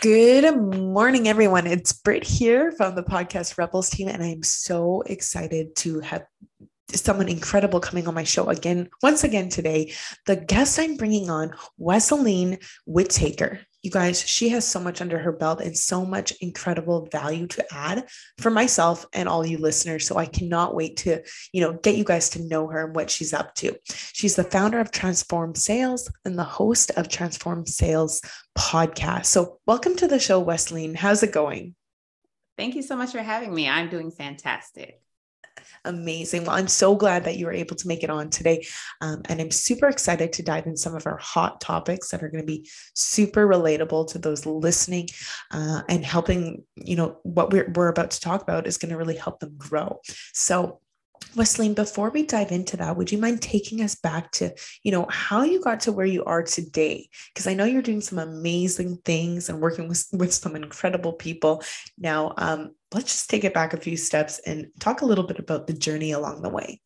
Good morning, everyone. It's Britt here from the Podcast Rebels team, and I'm so excited to have someone incredible coming on my show again, once again today. The guest I'm bringing on, Wesleyne Whittaker you guys, she has so much under her belt and so much incredible value to add for myself and all you listeners. So I cannot wait to, you know, get you guys to know her and what she's up to. She's the founder of Transform Sales and the host of Transform Sales podcast. So welcome to the show, Wesleyne. How's it going? Thank you so much for having me. I'm doing fantastic. Amazing. Well, I'm so glad that you were able to make it on today. Um, and I'm super excited to dive in some of our hot topics that are going to be super relatable to those listening uh, and helping, you know, what we're, we're about to talk about is going to really help them grow. So, Wesleyne, before we dive into that, would you mind taking us back to, you know, how you got to where you are today? Because I know you're doing some amazing things and working with, with some incredible people. Now, um, let's just take it back a few steps and talk a little bit about the journey along the way.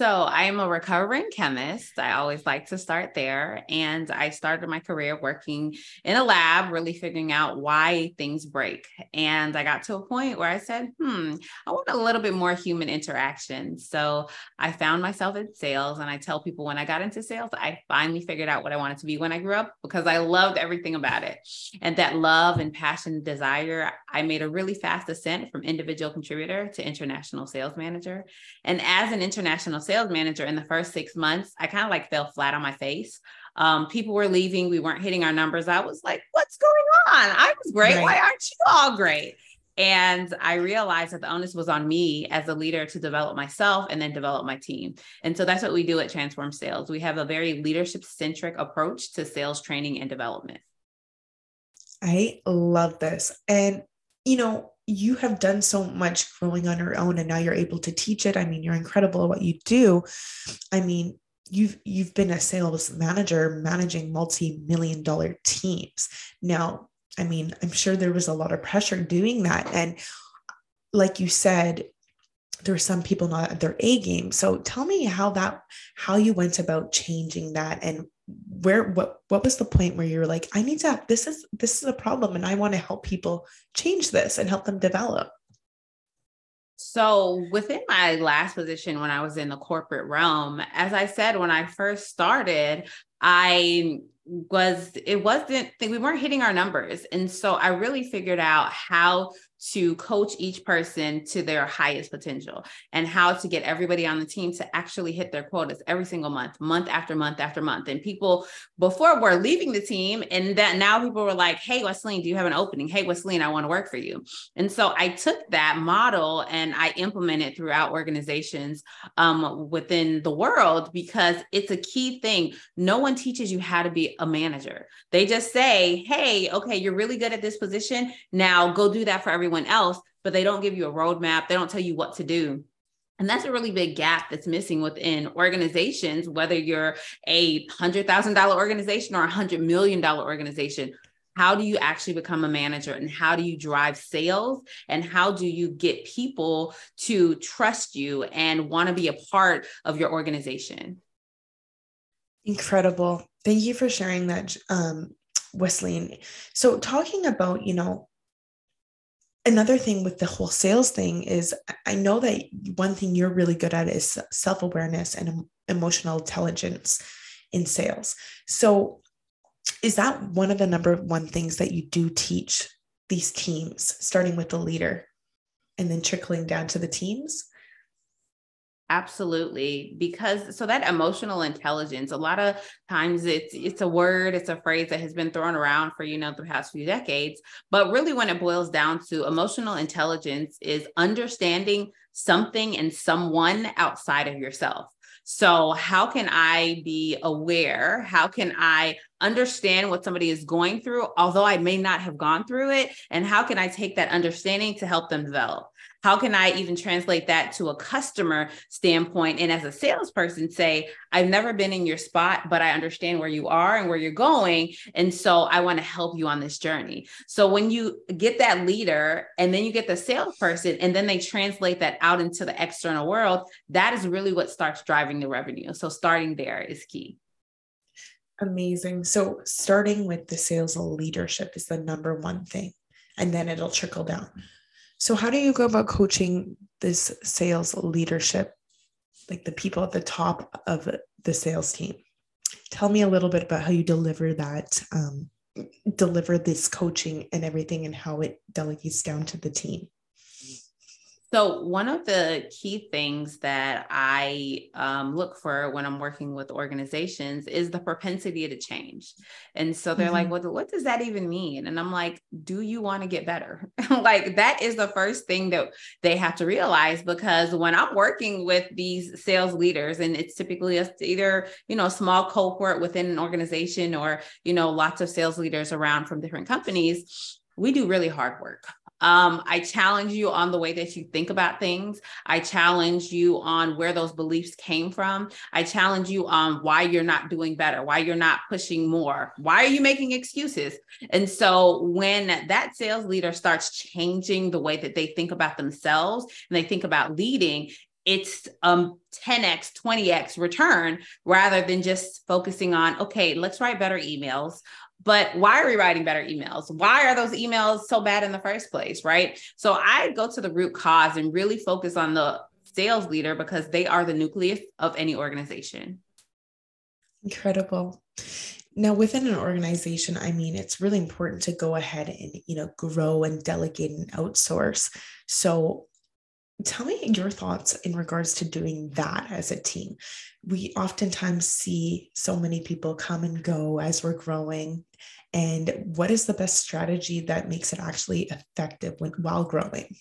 So, I am a recovering chemist. I always like to start there. And I started my career working in a lab, really figuring out why things break. And I got to a point where I said, hmm, I want a little bit more human interaction. So, I found myself in sales. And I tell people when I got into sales, I finally figured out what I wanted to be when I grew up because I loved everything about it. And that love and passion, and desire, I made a really fast ascent from individual contributor to international sales manager. And as an international sales manager in the first six months, I kind of like fell flat on my face. Um, people were leaving, we weren't hitting our numbers. I was like, what's going on? I was great. Right. Why aren't you all great? And I realized that the onus was on me as a leader to develop myself and then develop my team. And so that's what we do at Transform Sales. We have a very leadership centric approach to sales training and development. I love this. And, you know, you have done so much growing on your own and now you're able to teach it. I mean, you're incredible at what you do. I mean, you've you've been a sales manager managing multi-million dollar teams. Now, I mean, I'm sure there was a lot of pressure doing that and like you said, there were some people not at their A game. So tell me how that how you went about changing that and where what what was the point where you were like i need to have this is this is a problem and i want to help people change this and help them develop? So within my last position when i was in the corporate realm as i said when i first started i was it wasn't we weren't hitting our numbers. And so i really figured out how to coach each person to their highest potential and how to get everybody on the team to actually hit their quotas every single month, month after month after month. And people before were leaving the team, and that now people were like, Hey, Wesleyne, do you have an opening? Hey, Wesleyne, I want to work for you. And so I took that model and I implemented throughout organizations um, within the world because it's a key thing. No one teaches you how to be a manager. They just say, Hey, okay, you're really good at this position. Now go do that for everyone everyone else, but they don't give you a roadmap. They don't tell you what to do. And that's a really big gap that's missing within organizations, whether you're a $100,000 organization or a $100 million organization. How do you actually become a manager and how do you drive sales and how do you get people to trust you and want to be a part of your organization? Incredible. Thank you for sharing that, um, Wesleyne. So, talking about, you know, another thing with the whole sales thing is I know that one thing you're really good at is self awareness and emotional intelligence in sales. So, is that one of the number one things that you do teach these teams, starting with the leader and then trickling down to the teams? Absolutely. Because so that emotional intelligence, a lot of times it's it's a word, it's a phrase that has been thrown around for, you know, the past few decades. But really when it boils down to emotional intelligence is understanding something and someone outside of yourself. So, how can I be aware? How can I understand what somebody is going through, although I may not have gone through it? And how can I take that understanding to help them develop? How can I even translate that to a customer standpoint? And as a salesperson, say, I've never been in your spot, but I understand where you are and where you're going. And so I want to help you on this journey. So when you get that leader and then you get the salesperson, and then they translate that out into the external world, that is really what starts driving the revenue. So starting there is key. Amazing. So starting with the sales leadership is the number one thing, and then it'll trickle down. So, how do you go about coaching this sales leadership, like the people at the top of the sales team? Tell me a little bit about how you deliver that, um, deliver this coaching and everything, and how it delegates down to the team. So, one of the key things that I um, look for when I'm working with organizations is the propensity to change. And so they're mm-hmm. like, well, what does that even mean? And I'm like, do you want to get better? like, that is the first thing that they have to realize because when I'm working with these sales leaders, and it's typically a, either, you know, a small cohort within an organization or, you know, lots of sales leaders around from different companies, we do really hard work. Um, I challenge you on the way that you think about things. I challenge you on where those beliefs came from. I challenge you on why you're not doing better, why you're not pushing more, why are you making excuses? And so when that sales leader starts changing the way that they think about themselves and they think about leading, it's um 10x 20x return rather than just focusing on okay let's write better emails but why are we writing better emails? Why are those emails so bad in the first place? Right. So I go to the root cause and really focus on the sales leader because they are the nucleus of any organization. Incredible. Now, within an organization, I mean, it's really important to go ahead and, you know, grow and delegate and outsource. So, tell me your thoughts in regards to doing that as a team. We oftentimes see so many people come and go as we're growing. And what is the best strategy that makes it actually effective when, while growing?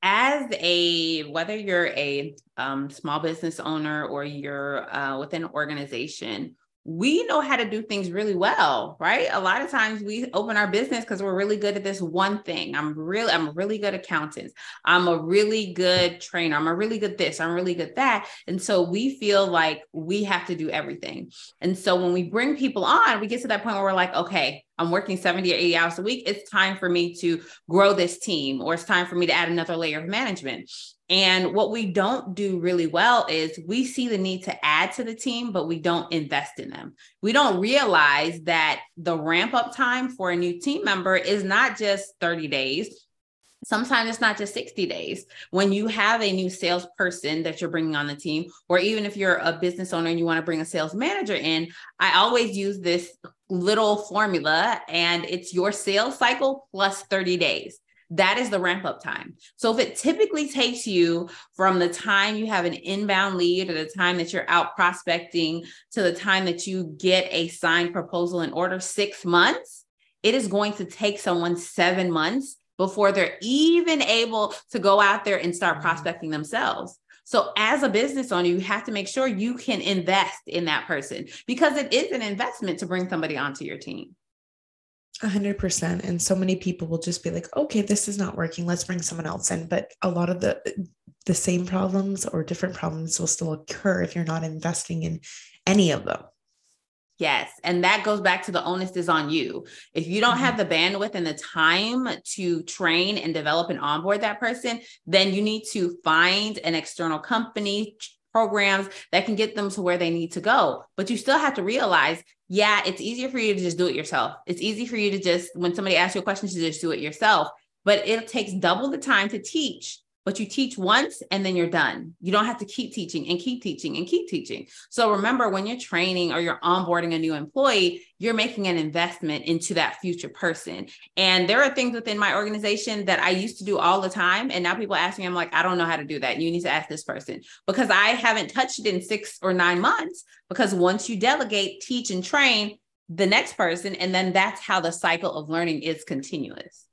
As a whether you're a um, small business owner or you're uh, within an organization, we know how to do things really well, right? A lot of times we open our business because we're really good at this one thing. I'm really, I'm a really good accountant. I'm a really good trainer. I'm a really good this. I'm really good that. And so we feel like we have to do everything. And so when we bring people on, we get to that point where we're like, okay, I'm working 70 or 80 hours a week. It's time for me to grow this team, or it's time for me to add another layer of management. And what we don't do really well is we see the need to add to the team, but we don't invest in them. We don't realize that the ramp up time for a new team member is not just 30 days. Sometimes it's not just 60 days. When you have a new salesperson that you're bringing on the team, or even if you're a business owner and you want to bring a sales manager in, I always use this little formula and it's your sales cycle plus 30 days that is the ramp up time. So if it typically takes you from the time you have an inbound lead or the time that you're out prospecting to the time that you get a signed proposal in order, six months, it is going to take someone seven months before they're even able to go out there and start mm-hmm. prospecting themselves. So, as a business owner, you have to make sure you can invest in that person because it is an investment to bring somebody onto your team. A hundred percent. And so many people will just be like, okay, this is not working. Let's bring someone else in. But a lot of the the same problems or different problems will still occur if you're not investing in any of them. Yes. And that goes back to the onus is on you. If you don't mm-hmm. have the bandwidth and the time to train and develop and onboard that person, then you need to find an external company, programs that can get them to where they need to go. But you still have to realize, yeah, it's easier for you to just do it yourself. It's easy for you to just, when somebody asks you a question, to just do it yourself. But it takes double the time to teach but you teach once and then you're done. You don't have to keep teaching and keep teaching and keep teaching. So remember, when you're training or you're onboarding a new employee, you're making an investment into that future person. And there are things within my organization that I used to do all the time. And now people ask me, I'm like, I don't know how to do that. You need to ask this person because I haven't touched it in six or nine months. Because once you delegate, teach, and train, the next person, and then that's how the cycle of learning is continuous.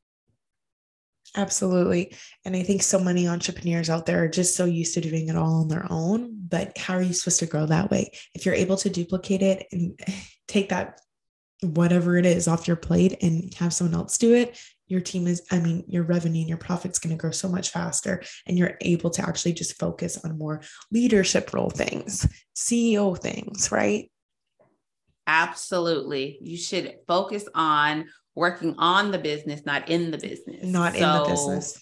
Absolutely. And I think so many entrepreneurs out there are just so used to doing it all on their own. But how are you supposed to grow that way? If you're able to duplicate it and take that, whatever it is, off your plate and have someone else do it, your team is, I mean, your revenue and your profit's going to grow so much faster. And you're able to actually just focus on more leadership role things, CEO things, right? Absolutely. You should focus on working on the business, not in the business. Not so in the business.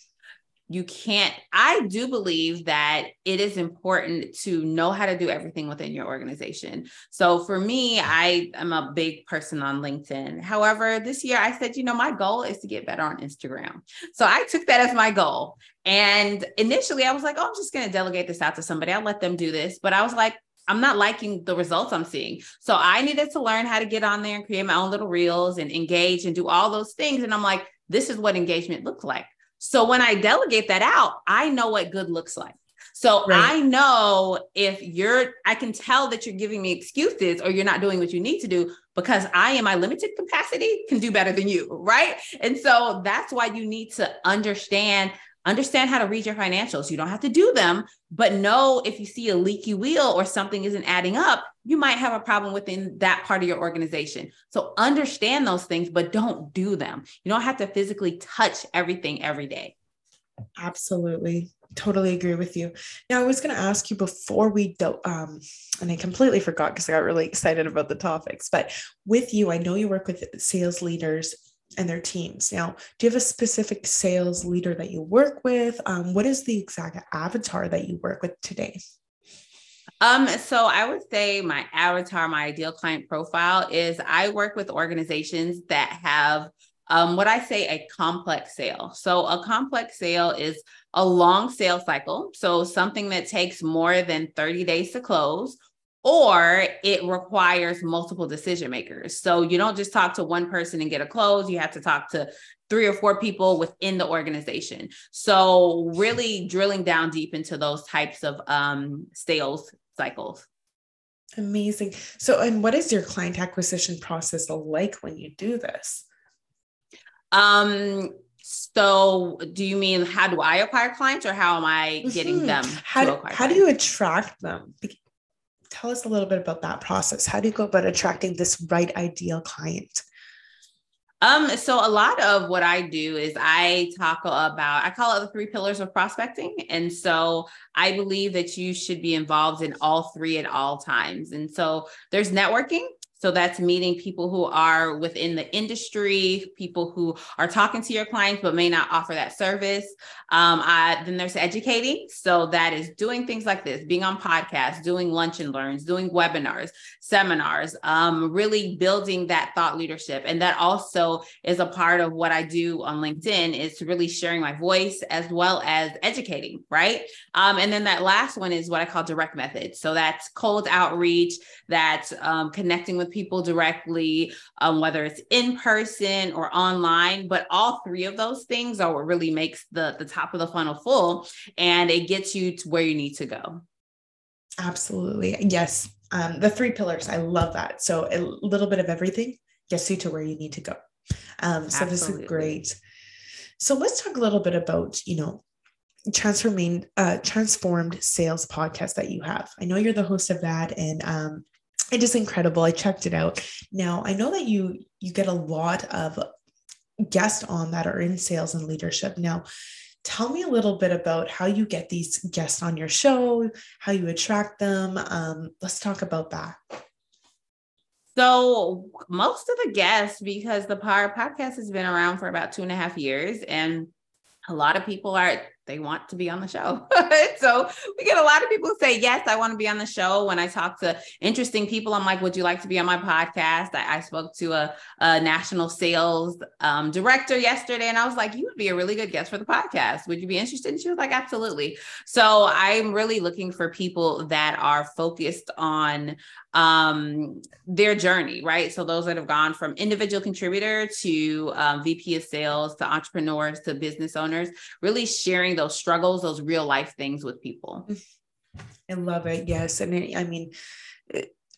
You can't, I do believe that it is important to know how to do everything within your organization. So for me, I am a big person on LinkedIn. However, this year I said, you know, my goal is to get better on Instagram. So I took that as my goal. And initially I was like, oh, I'm just going to delegate this out to somebody. I'll let them do this. But I was like, I'm not liking the results I'm seeing. So I needed to learn how to get on there and create my own little reels and engage and do all those things. And I'm like, this is what engagement looks like. So when I delegate that out, I know what good looks like. So right. I know if you're, I can tell that you're giving me excuses or you're not doing what you need to do because I, in my limited capacity, can do better than you. Right. And so that's why you need to understand understand how to read your financials. You don't have to do them, but know if you see a leaky wheel or something isn't adding up, you might have a problem within that part of your organization. So understand those things, but don't do them. You don't have to physically touch everything every day. Absolutely. Totally agree with you. Now, I was going to ask you before we do, um, and I completely forgot because I got really excited about the topics. But with you, I know you work with sales leaders and their teams. Now, do you have a specific sales leader that you work with? Um, what is the exact avatar that you work with today? Um, so I would say my avatar, my ideal client profile is I work with organizations that have um, what I say a complex sale. So a complex sale is a long sales cycle. So something that takes more than 30 days to close or it requires multiple decision makers. So you don't just talk to one person and get a close, you have to talk to three or four people within the organization. So really drilling down deep into those types of um, sales cycles. Amazing. So, and what is your client acquisition process like when you do this? Um, so do you mean how do I acquire clients or how am I getting mm-hmm. them? How, how do you attract them? Tell us a little bit about that process. How do you go about attracting this right ideal client? Um, so a lot of what I do is I talk about, I call it the three pillars of prospecting. And so I believe that you should be involved in all three at all times. And so there's networking. So that's meeting people who are within the industry, people who are talking to your clients but may not offer that service. Um, I, then there's educating. So that is doing things like this, being on podcasts, doing lunch and learns, doing webinars, seminars, um, really building that thought leadership. And that also is a part of what I do on LinkedIn is really sharing my voice as well as educating, right? Um, and then that last one is what I call direct methods. So that's cold outreach, that's um, connecting with people directly, um, whether it's in person or online. But all three of those things are what really makes the, the top of the funnel full and it gets you to where you need to go. Absolutely. Yes. Um, the three pillars. I love that. So a little bit of everything gets you to where you need to go. Um, so Absolutely. this is great. So let's talk a little bit about, you know, transforming uh transformed sales podcast that you have. I know you're the host of that and um it is incredible. I checked it out. Now, I know that you you get a lot of guests on that are in sales and leadership. Now, tell me a little bit about how you get these guests on your show, how you attract them. Um, let's talk about that. So, most of the guests, because the Power Podcast has been around for about two and a half years, and a lot of people are they want to be on the show. so we get a lot of people say, Yes, I want to be on the show. When I talk to interesting people, I'm like, Would you like to be on my podcast? I, I spoke to a, a national sales um, director yesterday, and I was like, You would be a really good guest for the podcast. Would you be interested? And she was like, Absolutely. So I'm really looking for people that are focused on um, their journey, right? So those that have gone from individual contributor to um, VP of sales to entrepreneurs to business owners, really sharing sharing those struggles, those real life things with people. Mm. I love it. Yes. And it, I mean,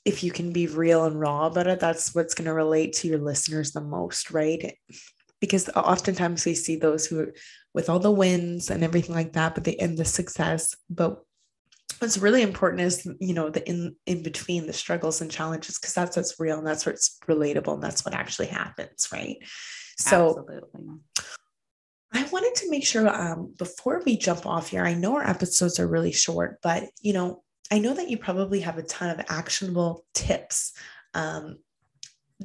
if you can be real and raw about it, that's what's going to relate to your listeners the most, right? because oftentimes we see those who with all the wins and everything like that but they end the success but what's really important is you know the in in between the struggles and challenges because that's what's real and that's what's relatable and that's what actually happens right so Absolutely. I wanted to make sure um, before we jump off here, I know our episodes are really short, but you know, I know that you probably have a ton of actionable tips um,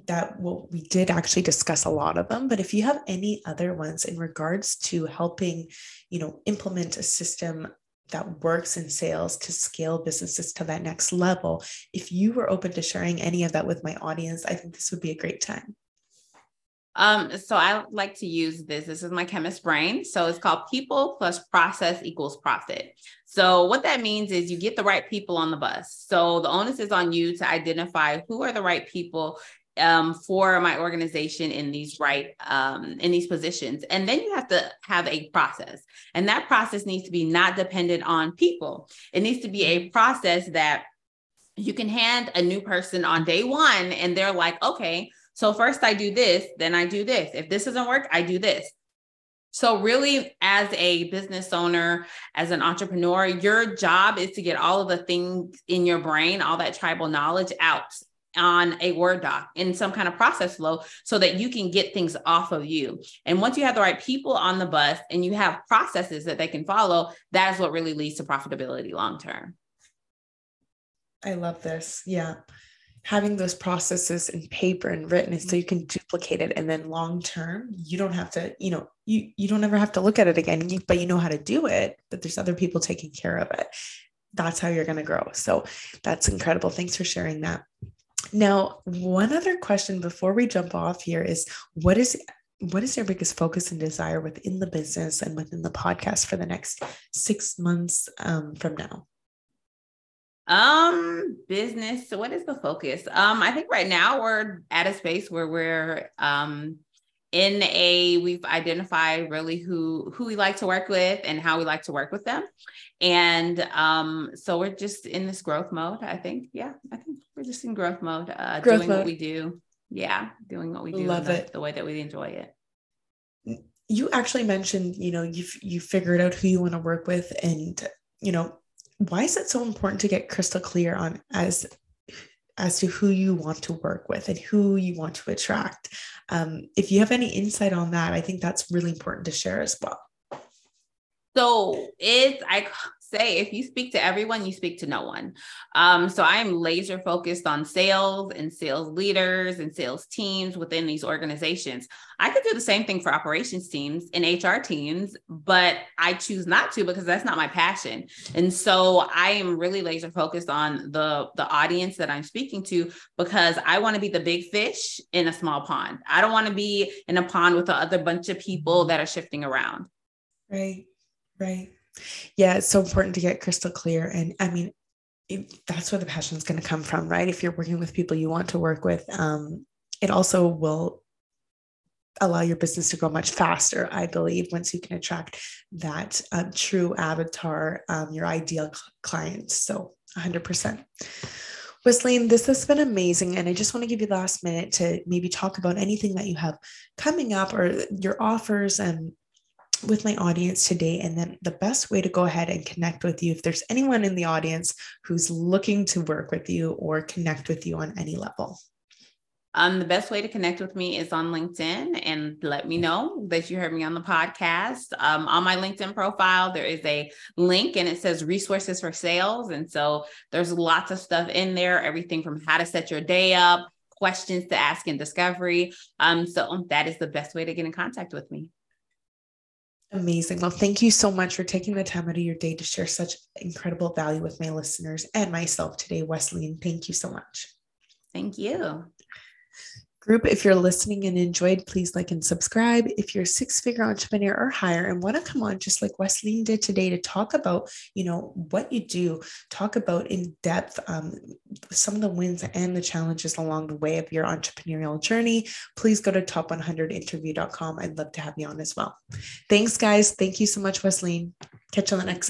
that well, we did actually discuss a lot of them but if you have any other ones in regards to helping you know implement a system that works in sales to scale businesses to that next level if you were open to sharing any of that with my audience i think this would be a great time um, so I like to use this. This is my chemist brain. So it's called people plus process equals profit. So what that means is you get the right people on the bus. So the onus is on you to identify who are the right people um, for my organization in these right um, in these positions and then you have to have a process and that process needs to be not dependent on people it needs to be a process that you can hand a new person on day one and they're like okay so first i do this then i do this if this doesn't work i do this so, really, as a business owner, as an entrepreneur, your job is to get all of the things in your brain, all that tribal knowledge out on a Word doc in some kind of process flow so that you can get things off of you. And once you have the right people on the bus and you have processes that they can follow, that is what really leads to profitability long term. I love this. Yeah. Having those processes in paper and written so you can duplicate it. And then long term, you don't have to, you know, you you don't ever have to look at it again, but you know how to do it, but there's other people taking care of it. That's how you're going to grow. So that's incredible. Thanks for sharing that. Now, one other question before we jump off here is what is what is your biggest focus and desire within the business and within the podcast for the next six months um, from now? Um, business. So what is the focus? Um, I think right now we're at a space where we're um in a we've identified really who who we like to work with and how we like to work with them and um so we're just in this growth mode i think yeah i think we're just in growth mode uh growth doing mode. what we do yeah doing what we do love the, it the way that we enjoy it you actually mentioned you know you've you figured out who you want to work with and you know why is it so important to get crystal clear on as as to who you want to work with and who you want to attract. Um, if you have any insight on that, I think that's really important to share as well. So it's I say if you speak to everyone, you speak to no one. Um, so I'm laser focused on sales and sales leaders and sales teams within these organizations. I could do the same thing for operations teams and HR teams, but I choose not to because that's not my passion. And so I am really laser focused on the the audience that I'm speaking to because I want to be the big fish in a small pond. I don't want to be in a pond with the other bunch of people that are shifting around. Right. Right. Yeah, it's so important to get crystal clear. And I mean, it, that's where the passion is going to come from, right? If you're working with people you want to work with, um, it also will allow your business to grow much faster, I believe, once you can attract that um, true avatar, um, your ideal client. So 100%. Wesleyne, this has been amazing. And I just want to give you the last minute to maybe talk about anything that you have coming up or your offers and with my audience today. And then the best way to go ahead and connect with you, if there's anyone in the audience who's looking to work with you or connect with you on any level. Um, the best way to connect with me is on LinkedIn and let me know that you heard me on the podcast. Um, on my LinkedIn profile, there is a link and it says resources for sales. And so there's lots of stuff in there, everything from how to set your day up, questions to ask in discovery. Um, so that is the best way to get in contact with me. Amazing. Well, thank you so much for taking the time out of your day to share such incredible value with my listeners and myself today, Wesleyne. Thank you so much. Thank you. Group, if you're listening and enjoyed, please like and subscribe. If you're a six-figure entrepreneur or higher and want to come on, just like Wesleyne did today, to talk about, you know, what you do, talk about in depth um, some of the wins and the challenges along the way of your entrepreneurial journey, please go to top100interview.com. I'd love to have you on as well. Thanks, guys. Thank you so much, Wesleyne. Catch you on the next.